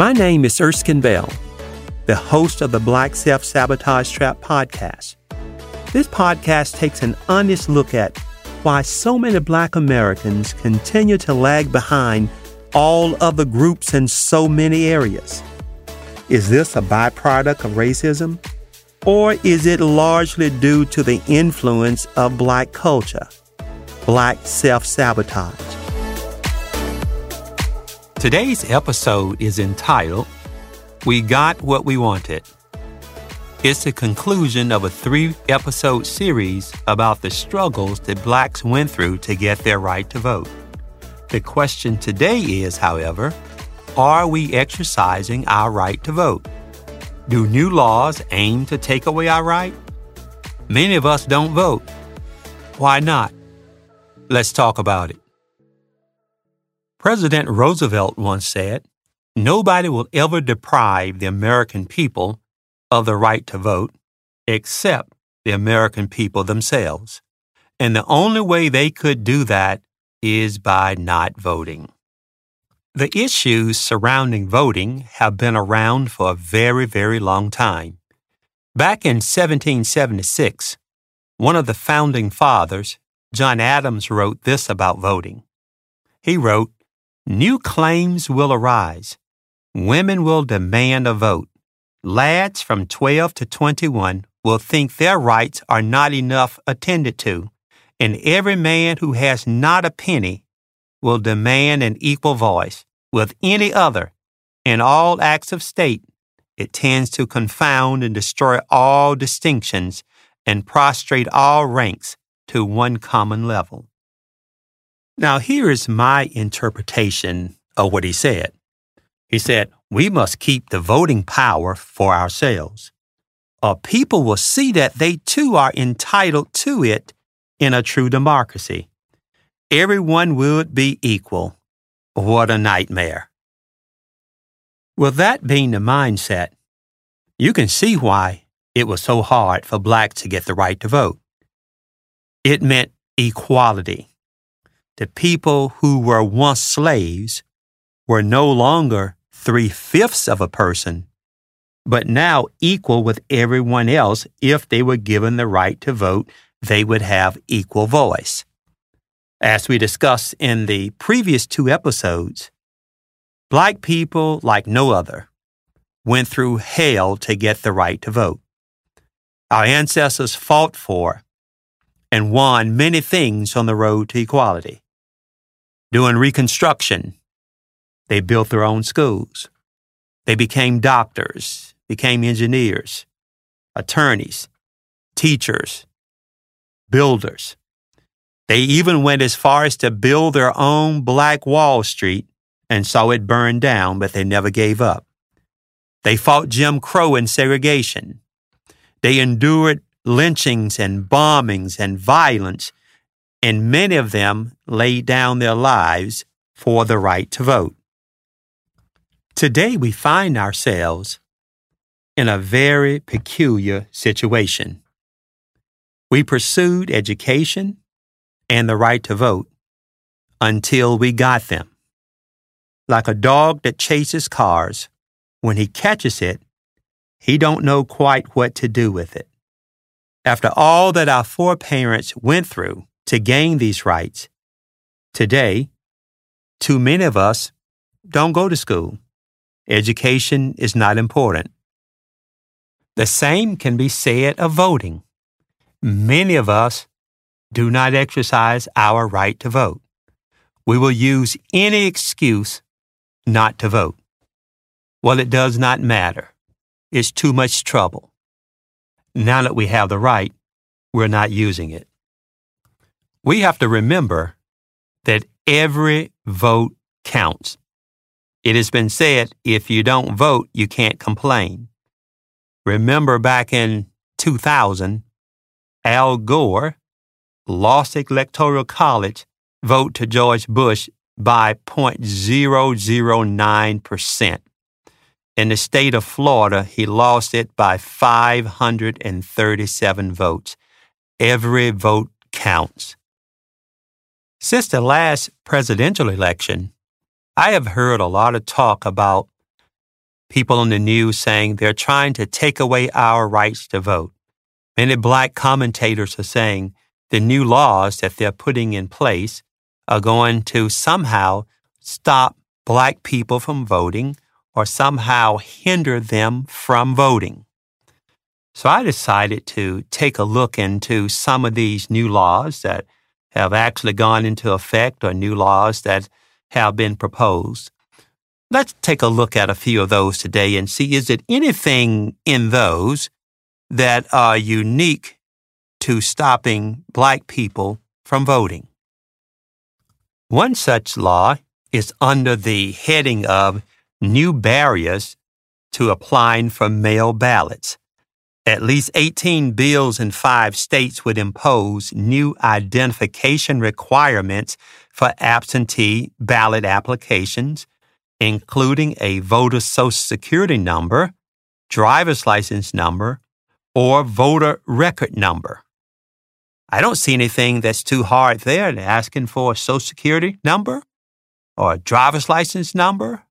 My name is Erskine Bell, the host of the Black Self Sabotage Trap podcast. This podcast takes an honest look at why so many black Americans continue to lag behind all other groups in so many areas. Is this a byproduct of racism? Or is it largely due to the influence of black culture, black self sabotage? Today's episode is entitled, We Got What We Wanted. It's the conclusion of a three episode series about the struggles that blacks went through to get their right to vote. The question today is, however, are we exercising our right to vote? Do new laws aim to take away our right? Many of us don't vote. Why not? Let's talk about it. President Roosevelt once said, Nobody will ever deprive the American people of the right to vote except the American people themselves. And the only way they could do that is by not voting. The issues surrounding voting have been around for a very, very long time. Back in 1776, one of the founding fathers, John Adams, wrote this about voting. He wrote, New claims will arise. Women will demand a vote. Lads from 12 to 21 will think their rights are not enough attended to, and every man who has not a penny will demand an equal voice with any other in all acts of state. It tends to confound and destroy all distinctions and prostrate all ranks to one common level. Now, here is my interpretation of what he said. He said, We must keep the voting power for ourselves. Or people will see that they too are entitled to it in a true democracy. Everyone would be equal. What a nightmare. With that being the mindset, you can see why it was so hard for blacks to get the right to vote. It meant equality. The people who were once slaves were no longer three fifths of a person, but now equal with everyone else if they were given the right to vote, they would have equal voice. As we discussed in the previous two episodes, black people, like no other, went through hell to get the right to vote. Our ancestors fought for and won many things on the road to equality. During Reconstruction, they built their own schools. They became doctors, became engineers, attorneys, teachers, builders. They even went as far as to build their own Black Wall Street and saw it burn down, but they never gave up. They fought Jim Crow and segregation. They endured lynchings and bombings and violence, and many of them laid down their lives for the right to vote. Today, we find ourselves in a very peculiar situation. We pursued education and the right to vote until we got them. Like a dog that chases cars, when he catches it, he don't know quite what to do with it. After all that our foreparents went through to gain these rights, today, too many of us don't go to school. Education is not important. The same can be said of voting. Many of us do not exercise our right to vote. We will use any excuse not to vote. Well, it does not matter. It's too much trouble. Now that we have the right, we're not using it. We have to remember that every vote counts. It has been said if you don't vote, you can't complain. Remember back in 2000, Al Gore lost electoral college vote to George Bush by 0.009%. In the state of Florida, he lost it by 537 votes. Every vote counts. Since the last presidential election, I have heard a lot of talk about people on the news saying they're trying to take away our rights to vote. Many black commentators are saying the new laws that they're putting in place are going to somehow stop black people from voting or somehow hinder them from voting. So I decided to take a look into some of these new laws that have actually gone into effect or new laws that have been proposed. Let's take a look at a few of those today and see is it anything in those that are unique to stopping black people from voting. One such law is under the heading of New Barriers to Applying for Mail Ballots. At least 18 bills in five states would impose new identification requirements for absentee ballot applications, including a voter social security number, driver's license number, or voter record number. I don't see anything that's too hard there. They're asking for a social security number or a driver's license number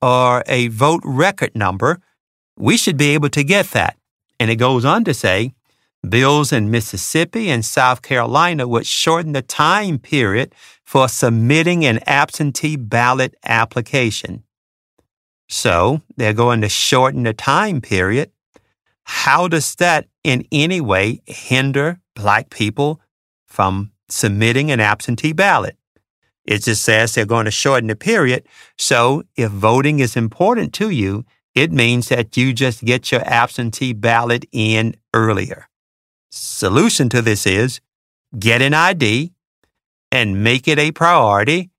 or a vote record number. We should be able to get that. And it goes on to say bills in Mississippi and South Carolina would shorten the time period for submitting an absentee ballot application. So they're going to shorten the time period. How does that in any way hinder black people from submitting an absentee ballot? It just says they're going to shorten the period. So if voting is important to you, it means that you just get your absentee ballot in earlier. Solution to this is get an ID and make it a priority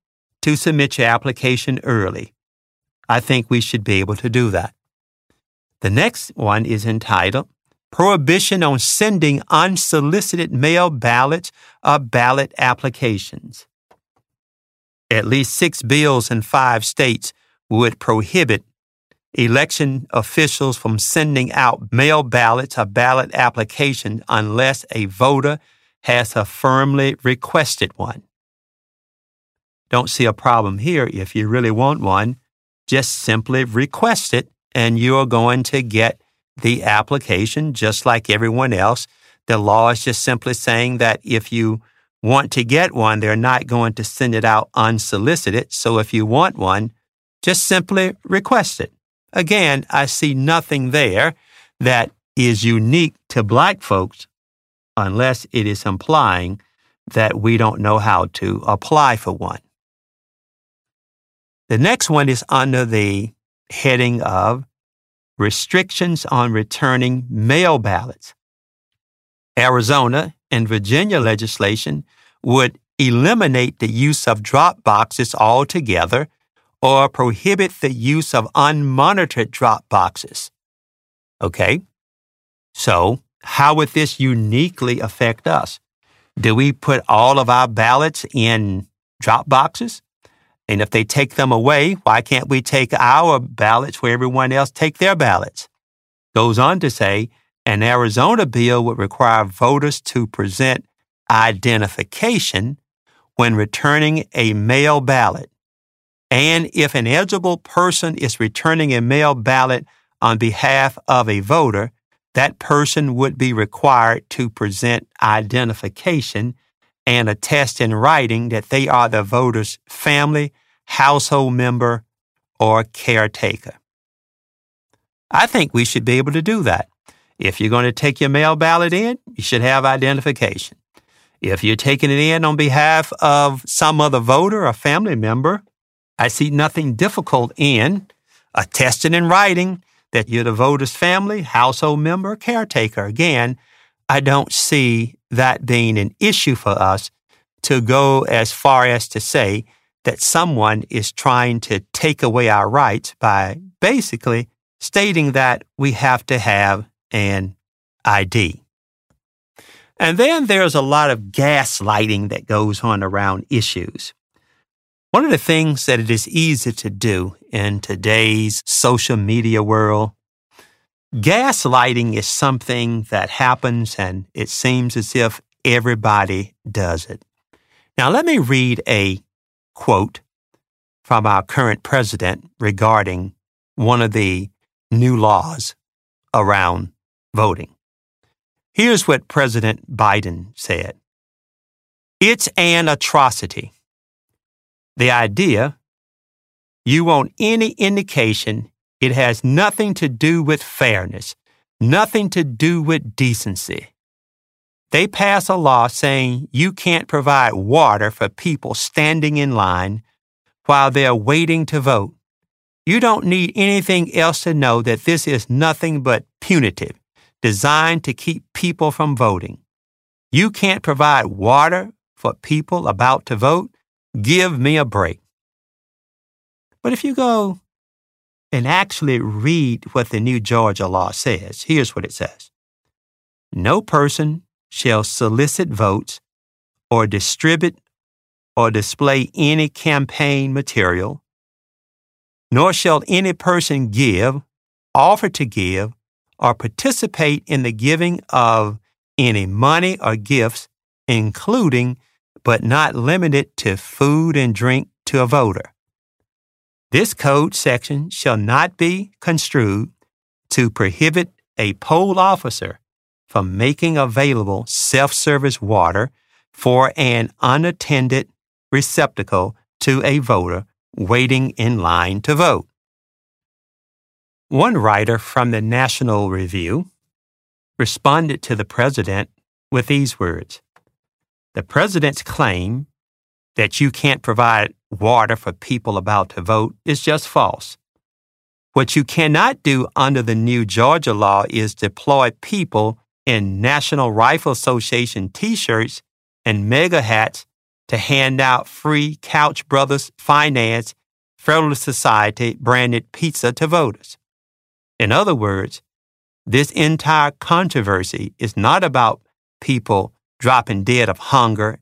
to submit your application early. I think we should be able to do that. The next one is entitled Prohibition on Sending Unsolicited Mail Ballots or Ballot Applications. At least six bills in five states would prohibit election officials from sending out mail ballots or ballot applications unless a voter has affirmly requested one. Don't see a problem here. If you really want one, just simply request it and you're going to get the application just like everyone else. The law is just simply saying that if you want to get one, they're not going to send it out unsolicited. So if you want one, just simply request it. Again, I see nothing there that is unique to black folks unless it is implying that we don't know how to apply for one. The next one is under the heading of restrictions on returning mail ballots. Arizona and Virginia legislation would eliminate the use of drop boxes altogether or prohibit the use of unmonitored drop boxes. Okay? So, how would this uniquely affect us? Do we put all of our ballots in drop boxes? And if they take them away, why can't we take our ballots where everyone else take their ballots? Goes on to say, an Arizona bill would require voters to present identification when returning a mail ballot. And if an eligible person is returning a mail ballot on behalf of a voter, that person would be required to present identification and attest in writing that they are the voter's family, household member, or caretaker. I think we should be able to do that. If you're going to take your mail ballot in, you should have identification. If you're taking it in on behalf of some other voter or family member, I see nothing difficult in attesting in writing that you're the voter's family, household member, caretaker. Again, I don't see that being an issue for us to go as far as to say that someone is trying to take away our rights by basically stating that we have to have an ID. And then there's a lot of gaslighting that goes on around issues. One of the things that it is easy to do in today's social media world, gaslighting is something that happens and it seems as if everybody does it. Now, let me read a quote from our current president regarding one of the new laws around voting. Here's what President Biden said It's an atrocity. The idea you want any indication it has nothing to do with fairness, nothing to do with decency. They pass a law saying you can't provide water for people standing in line while they're waiting to vote. You don't need anything else to know that this is nothing but punitive, designed to keep people from voting. You can't provide water for people about to vote? Give me a break. But if you go and actually read what the new Georgia law says, here's what it says No person shall solicit votes or distribute or display any campaign material, nor shall any person give, offer to give, or participate in the giving of any money or gifts, including but not limited to food and drink to a voter. This code section shall not be construed to prohibit a poll officer from making available self service water for an unattended receptacle to a voter waiting in line to vote. One writer from the National Review responded to the president with these words The president's claim that you can't provide water for people about to vote is just false. What you cannot do under the new Georgia law is deploy people in National Rifle Association t shirts and MAGA hats to hand out free Koch Brothers Finance Federalist Society branded pizza to voters. In other words, this entire controversy is not about people dropping dead of hunger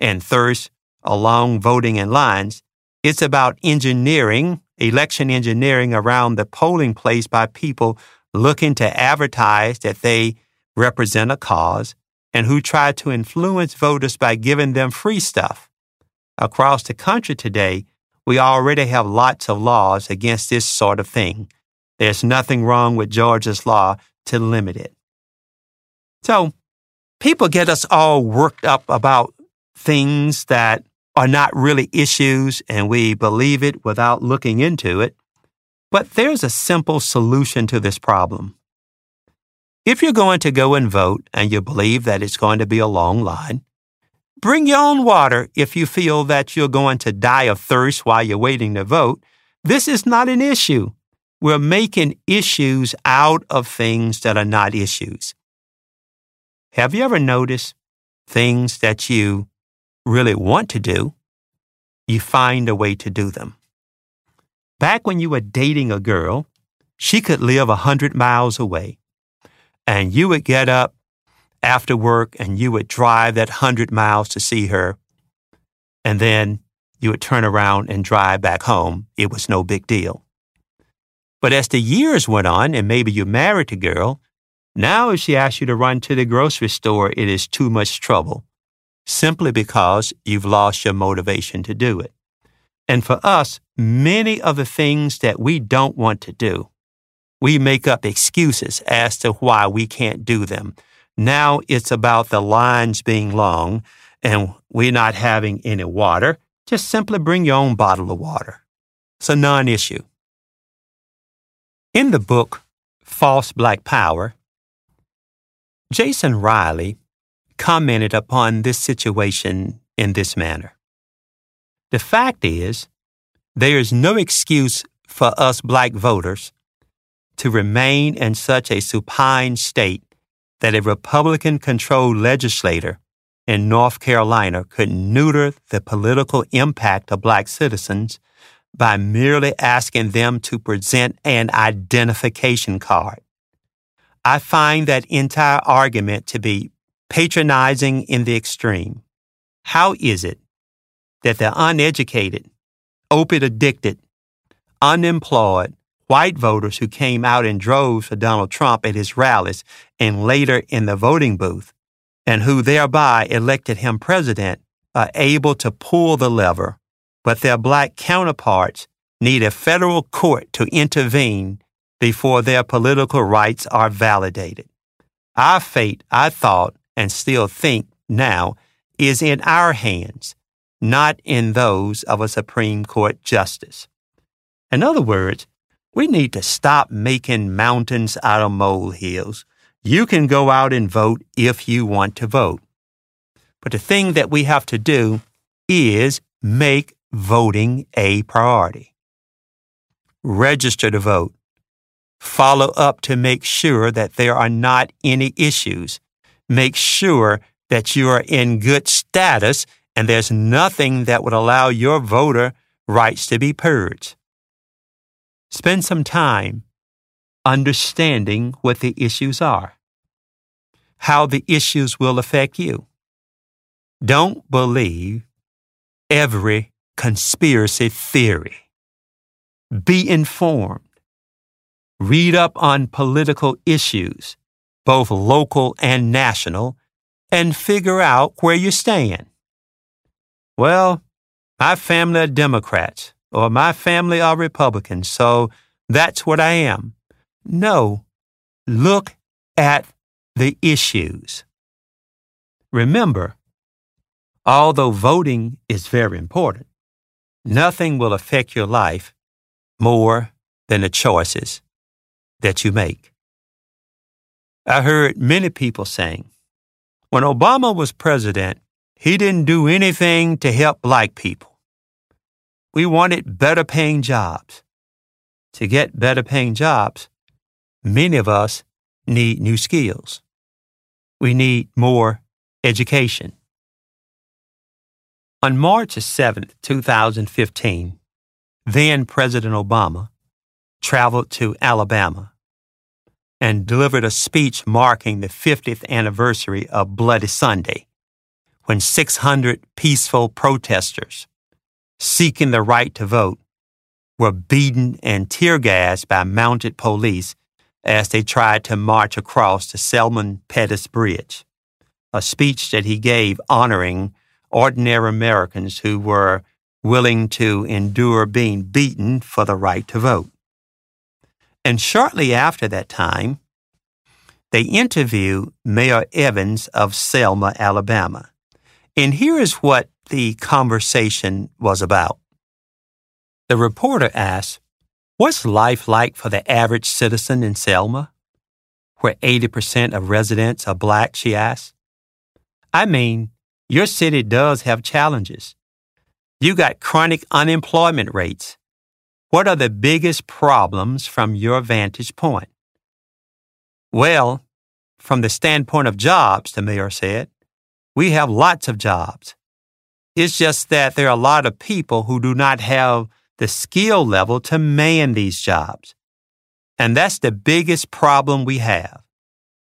and thirst along voting in lines. It's about engineering, election engineering around the polling place by people looking to advertise that they represent a cause and who try to influence voters by giving them free stuff. Across the country today, we already have lots of laws against this sort of thing. There's nothing wrong with Georgia's law to limit it. So, people get us all worked up about things that are not really issues and we believe it without looking into it. But there's a simple solution to this problem. If you're going to go and vote and you believe that it's going to be a long line, bring your own water if you feel that you're going to die of thirst while you're waiting to vote. This is not an issue. We're making issues out of things that are not issues. Have you ever noticed things that you really want to do, you find a way to do them. Back when you were dating a girl, she could live a hundred miles away, and you would get up after work and you would drive that hundred miles to see her, and then you would turn around and drive back home. It was no big deal. But as the years went on, and maybe you married a girl, now if she asks you to run to the grocery store, it is too much trouble simply because you've lost your motivation to do it. And for us, many of the things that we don't want to do, we make up excuses as to why we can't do them. Now it's about the lines being long and we're not having any water. Just simply bring your own bottle of water. It's a non issue. In the book, False Black Power, Jason Riley commented upon this situation in this manner. The fact is, there is no excuse for us black voters to remain in such a supine state that a Republican controlled legislator in North Carolina could neuter the political impact of black citizens by merely asking them to present an identification card. I find that entire argument to be patronizing in the extreme. How is it that the uneducated, opiate addicted, unemployed, white voters who came out in droves for Donald Trump at his rallies and later in the voting booth, and who thereby elected him president, are able to pull the lever, but their black counterparts need a federal court to intervene before their political rights are validated. Our fate, I thought, and still think now, is in our hands, not in those of a Supreme Court justice. In other words, we need to stop making mountains out of molehills. You can go out and vote if you want to vote. But the thing that we have to do is make voting a priority. Register to vote. Follow up to make sure that there are not any issues. Make sure that you are in good status and there's nothing that would allow your voter rights to be purged. Spend some time understanding what the issues are, how the issues will affect you. Don't believe every conspiracy theory. Be informed. Read up on political issues, both local and national, and figure out where you stand. Well, my family are Democrats, or my family are Republicans, so that's what I am. No, look at the issues. Remember, although voting is very important, nothing will affect your life more than the choices that you make. I heard many people saying, when Obama was president, he didn't do anything to help black people. We wanted better paying jobs. To get better paying jobs, many of us need new skills. We need more education. On March 7, 2015, then President Obama traveled to Alabama and delivered a speech marking the 50th anniversary of Bloody Sunday, when 600 peaceful protesters seeking the right to vote were beaten and tear gassed by mounted police as they tried to march across the Edmund Pettus Bridge, a speech that he gave honoring ordinary Americans who were willing to endure being beaten for the right to vote. And shortly after that time, they interview Mayor Evans of Selma, Alabama. And here is what the conversation was about. The reporter asked, What's life like for the average citizen in Selma? Where 80% of residents are black, she asked. I mean, your city does have challenges. You got chronic unemployment rates. What are the biggest problems from your vantage point? Well, from the standpoint of jobs, the mayor said, we have lots of jobs. It's just that there are a lot of people who do not have the skill level to man these jobs. And that's the biggest problem we have.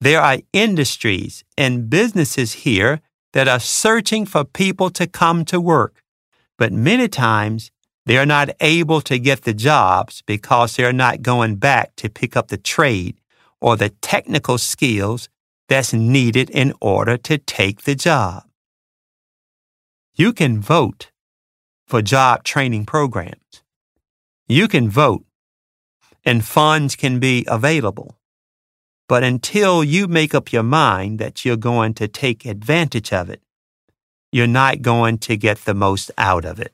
There are industries and businesses here that are searching for people to come to work, but many times they are not able to get the jobs because they are not going back to pick up the trade or the technical skills that's needed in order to take the job. You can vote for job training programs. You can vote and funds can be available. But until you make up your mind that you're going to take advantage of it, you're not going to get the most out of it.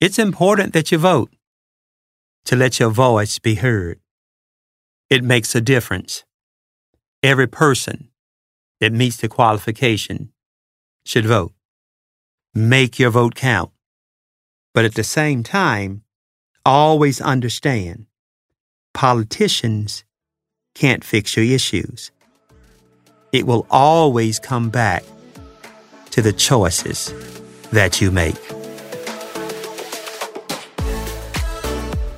It's important that you vote to let your voice be heard. It makes a difference. Every person that meets the qualification should vote. Make your vote count. But at the same time, always understand politicians can't fix your issues. It will always come back to the choices that you make.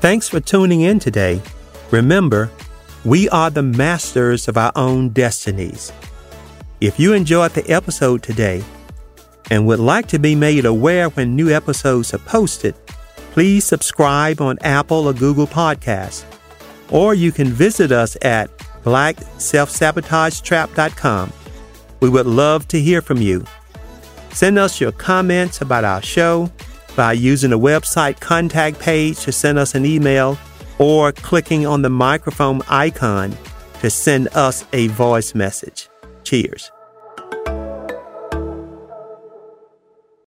Thanks for tuning in today. Remember, we are the masters of our own destinies. If you enjoyed the episode today and would like to be made aware when new episodes are posted, please subscribe on Apple or Google Podcasts or you can visit us at blackselfsabotagetrap.com. We would love to hear from you. Send us your comments about our show by using the website contact page to send us an email or clicking on the microphone icon to send us a voice message. Cheers.